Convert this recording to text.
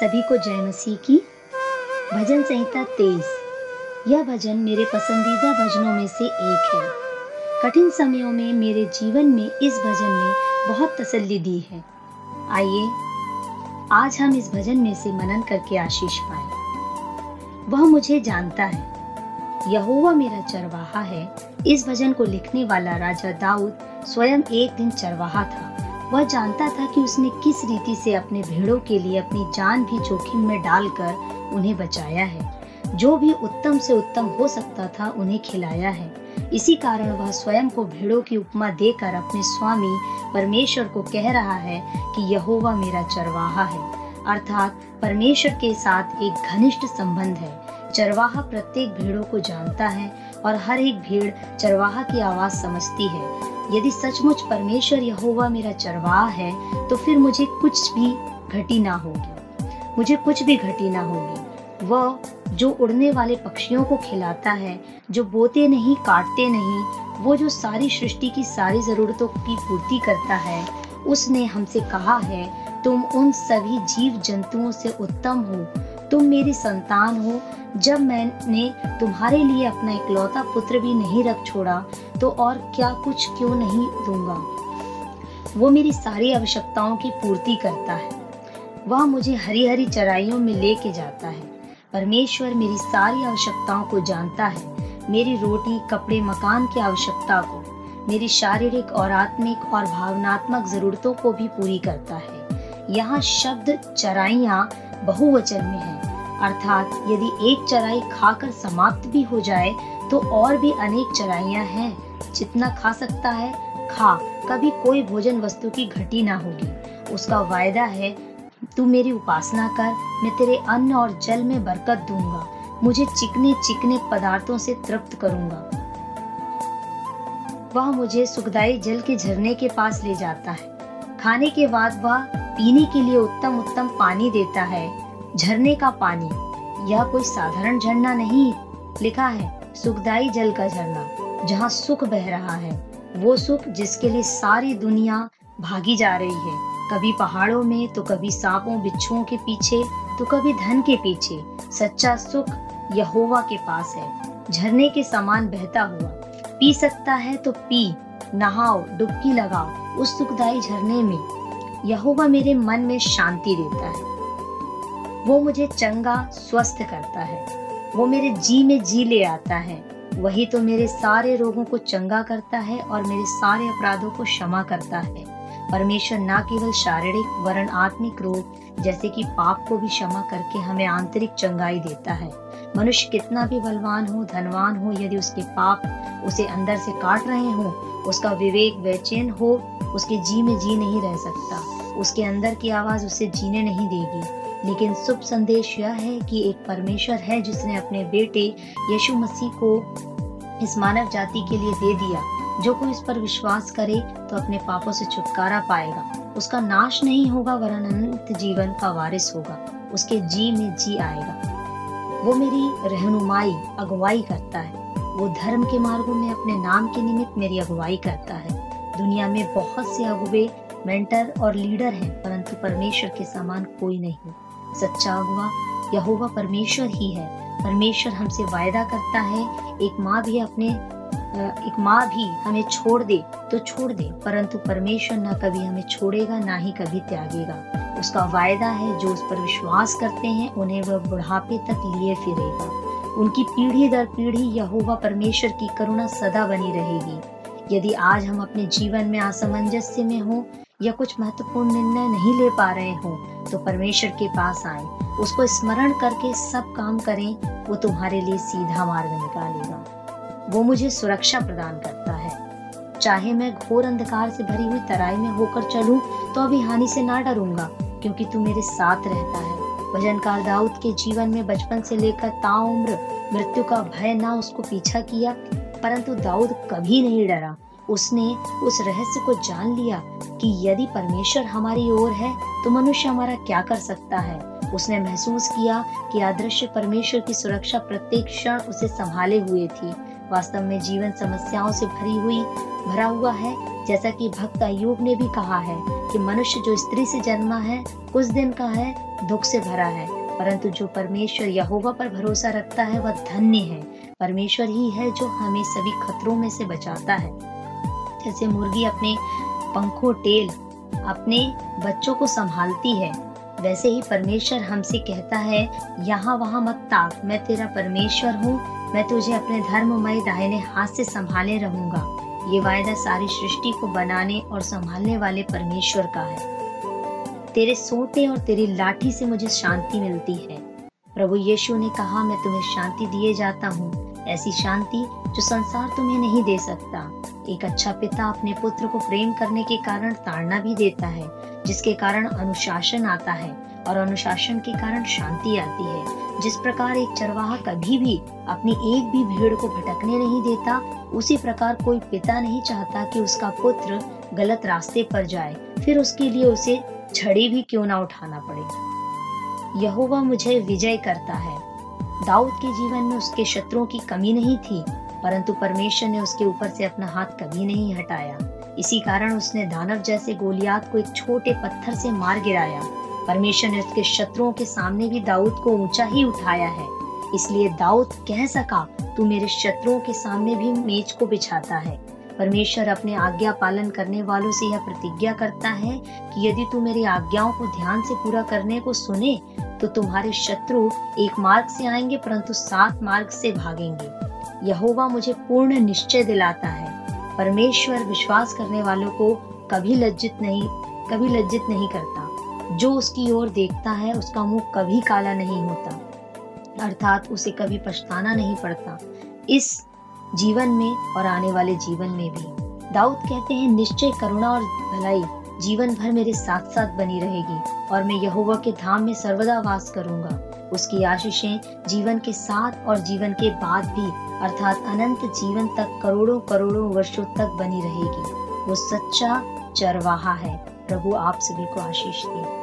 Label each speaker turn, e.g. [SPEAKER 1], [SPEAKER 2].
[SPEAKER 1] सभी को जय मसीह की। भजन संहिता तेईस। यह भजन मेरे पसंदीदा भजनों में से एक है। कठिन समयों में मेरे जीवन में इस भजन ने बहुत तसल्ली दी है। आइए, आज हम इस भजन में से मनन करके आशीष पाए। वह मुझे जानता है। यहोवा मेरा चरवाहा है। इस भजन को लिखने वाला राजा दाऊद स्वयं एक दिन चरवाहा था। वह जानता था कि उसने किस रीति से अपने भेड़ों के लिए अपनी जान भी जोखिम में डालकर उन्हें बचाया है। जो भी उत्तम से उत्तम हो सकता था, उन्हें खिलाया है। इसी कारण वह स्वयं को भेड़ों की उपमा देकर अपने स्वामी परमेश्वर को कह रहा है कि यहोवा मेरा चरवाहा है। अर्थात, परमेश्वर के साथ एक घनिष्ठ संबंध है। चरवाहा प्रत्येक भेड़ों को जानता है और हर एक भेड़ चरवाहा की आवाज़ समझती है। यदि सचमुच परमेश्वर यहोवा मेरा चरवाह है तो फिर मुझे कुछ भी घटी ना होगी। मुझे कुछ भी घटी ना होगी। वह जो उड़ने वाले पक्षियों को खिलाता है, जो बोते नहीं, काटते नहीं, वो जो सारी सृष्टि की सारी जरूरतों की पूर्ति करता है, उसने हमसे कहा है, तुम उन सभी जीव जंतुओं से उत्तम हो तुम मेरी संतान हो। जब मैंने तुम्हारे लिए अपना इकलौता पुत्र भी नहीं रख छोड़ा तो और क्या कुछ क्यों नहीं दूँगा? वो मेरी सारी आवश्यकताओं की पूर्ति करता है। वह मुझे हरी हरी चराइयों में लेके जाता है। परमेश्वर मेरी सारी आवश्यकताओं को जानता है। मेरी रोटी, कपड़े, मकान की आवश्यकता को। मेरी शारीरिक और आत्मिक और भावनात्मक जरूरतों को भी पूरी करता है। यहाँ शब्द चराइया बहुवचन में है। अर्थात यदि एक चराई खाकर समाप्त भी हो जाए तो और भी अनेक चराइयाँ हैं। जितना खा सकता है, खा। कभी कोई भोजन वस्तु की घटी ना होगी। उसका वायदा है, तू मेरी उपासना कर, मैं तेरे अन्न और जल में बरकत दूँगा। मुझे चिकने चिकने पदार्थों से तृप्त करूँगा। वह मुझे सुखदाई जल के झरने के पास ले जाता है। खाने के बाद वह पीने के लिए उत्तम उत्तम पानी देता है। झरने का पानी। यह कोई साधारण झरना नहीं, लिखा है, सुखदाई जल का झरना, जहाँ सुख बह रहा है। वो सुख जिसके लिए सारी दुनिया भागी जा रही है। कभी पहाड़ों में तो कभी सांपों बिच्छुओं के पीछे तो कभी धन के पीछे। सच्चा सुख यहोवा के पास है। झरने के समान बहता हुआ, पी सकता है तो पी, नहाओ, डुबकी लगाओ, उस सुखदाई झरने में। यहोवा मेरे मन में शांति देता है। वो मुझे चंगा, स्वस्थ करता है। वो मेरे जी में जी ले आता है। वही तो मेरे सारे रोगों को चंगा करता है और मेरे सारे अपराधों को क्षमा करता है। परमेश्वर न केवल शारीरिक वरण आत्मिक रोग जैसे कि पाप को भी क्षमा करके हमें आंतरिक चंगाई देता है। मनुष्य कितना भी बलवान हो, धनवान हो, यदि उसके पाप उसे अंदर से काट रहे हो, उसका विवेक बेचैन हो, उसके जी में जी नहीं रह सकता। उसके अंदर की आवाज़ उसे जीने नहीं देगी। लेकिन शुभ संदेश यह है कि एक परमेश्वर है जिसने अपने बेटे यीशु मसीह को इस मानव जाति के लिए दे दिया। जो कोई इस पर विश्वास करे तो अपने पापों से छुटकारा पाएगा। उसका नाश नहीं होगा, वरन अनंत जीवन का वारिस होगा। उसके जी में जी आएगा। वो मेरी रहनुमाई, अगुवाई करता है। वो धर्म के मार्गों में अपने नाम के निमित्त मेरी अगुवाई करता है। दुनिया में बहुत से अगुवे, मेंटर और लीडर हैं, परंतु परमेश्वर के समान कोई नहीं। सच्चा अगुआ यहोवा परमेश्वर ही है। परमेश्वर हमसे वायदा करता है, एक माँ भी अपने एक माँ भी हमें छोड़ दे तो छोड़ दे। परंतु परमेश्वर ना कभी हमें छोड़ेगा, ना ही कभी त्यागेगा। उसका वायदा है, जो उस पर विश्वास करते हैं, उन्हें वह बुढ़ापे तक लिए फिरेगा। उनकी पीढ़ी दर पीढ़ी यहोवा परमेश्वर की करुणा सदा बनी रहेगी। यदि आज हम अपने जीवन में असमंजस्य में हो, या कुछ महत्वपूर्ण निर्णय नहीं ले पा रहे हो तो परमेश्वर के पास आए। उसको स्मरण करके सब काम करें, वो तुम्हारे लिए सीधा मार्ग निकालेगा। वो मुझे सुरक्षा प्रदान करता है। चाहे मैं घोर अंधकार से भरी हुई तराई में होकर चलूँ तो अभी हानि से ना डरूँगा, क्योंकि तू मेरे साथ रहता है। भजनकार दाऊद के जीवन में बचपन से लेकर ताउम्र, मृत्यु का भय ना उसको पीछा किया, परंतु दाऊद कभी नहीं डरा। उसने उस रहस्य को जान लिया कि यदि परमेश्वर हमारी ओर है तो मनुष्य हमारा क्या कर सकता है। उसने महसूस किया कि अदृश्य परमेश्वर की सुरक्षा प्रत्येक क्षण उसे संभाले हुए थी। वास्तव में जीवन समस्याओं से भरी हुई, भरा हुआ है। जैसा कि भक्त अयुब ने भी कहा है कि मनुष्य जो स्त्री से जन्मा है, कुछ दिन का है, दुख से भरा है। परंतु जो परमेश्वर यहोवा पर भरोसा रखता है, वह धन्य है। परमेश्वर ही है जो हमें सभी खतरों में से बचाता है। जैसे मुर्गी अपने पंखों, टेल, अपने बच्चों को संभालती है, वैसे ही परमेश्वर हमसे कहता है, यहाँ वहाँ मत ताक, मैं तेरा परमेश्वर हूँ मैं तुझे अपने धर्ममय दाहिने हाथ से संभाले रहूँगा। ये वायदा सारी सृष्टि को बनाने और संभालने वाले परमेश्वर का है। तेरे सोते और तेरी लाठी से मुझे शांति मिलती है। प्रभु यीशु ने कहा, मैं तुम्हें शांति दिए जाता हूँ। ऐसी शांति जो संसार तुम्हें नहीं दे सकता। एक अच्छा पिता अपने पुत्र को प्रेम करने के कारण ताड़ना भी देता है, जिसके कारण अनुशासन आता है। और अनुशासन के कारण शांति आती है। जिस प्रकार एक चरवाहा कभी भी अपनी एक भी भीड़ को भटकने नहीं देता, उसी प्रकार कोई पिता नहीं चाहता कि उसका पुत्र गलत रास्ते पर जाए। फिर उसके लिए उसे छड़ी भी क्यों ना उठाना पड़े? यहोवा मुझे विजय करता है। दाऊद के जीवन में उसके शत्रुओं की कमी नहीं थी, परंतु परमेश्वर ने उसके ऊपर से अपना हाथ कभी नहीं हटाया। इसी कारण उसने दानव जैसे गोलियात को एक छोटे पत्थर से मार गिराया। परमेश्वर ने उसके शत्रुओं के सामने भी दाऊद को ऊँचा ही उठाया है। इसलिए दाऊद कह सका, तू मेरे शत्रुओं के सामने भी मेज को बिछाता है। परमेश्वर अपने आज्ञा पालन करने वालों से यह प्रतिज्ञा करता है कि यदि तू मेरी आज्ञाओं को ध्यान से पूरा करने को सुने तो तुम्हारे शत्रु एक मार्ग से आएँगे, परंतु सात मार्ग से भागेंगे। यहोवा मुझे पूर्ण निश्चय दिलाता है। परमेश्वर विश्वास करने वालों को कभी लज्जित नहीं, कभी लज्जित नहीं करता। जो उसकी ओर देखता है, उसका मुँह कभी काला नहीं होता। अर्थात उसे कभी पछताना नहीं पड़ता। इस जीवन में और आने वाले जीवन में भी। दाऊद कहते हैं, निश्चय करुणा और भलाई जीवन भर मेरे साथ साथ बनी रहेगी और मैं यहोवा के धाम में सर्वदा वास करूँगा। उसकी आशीषें जीवन के साथ और जीवन के बाद भी, अर्थात अनंत जीवन तक करोड़ों करोड़ों वर्षों तक बनी रहेगी। वो सच्चा चरवाहा है। प्रभु आप सभी को आशीष दे।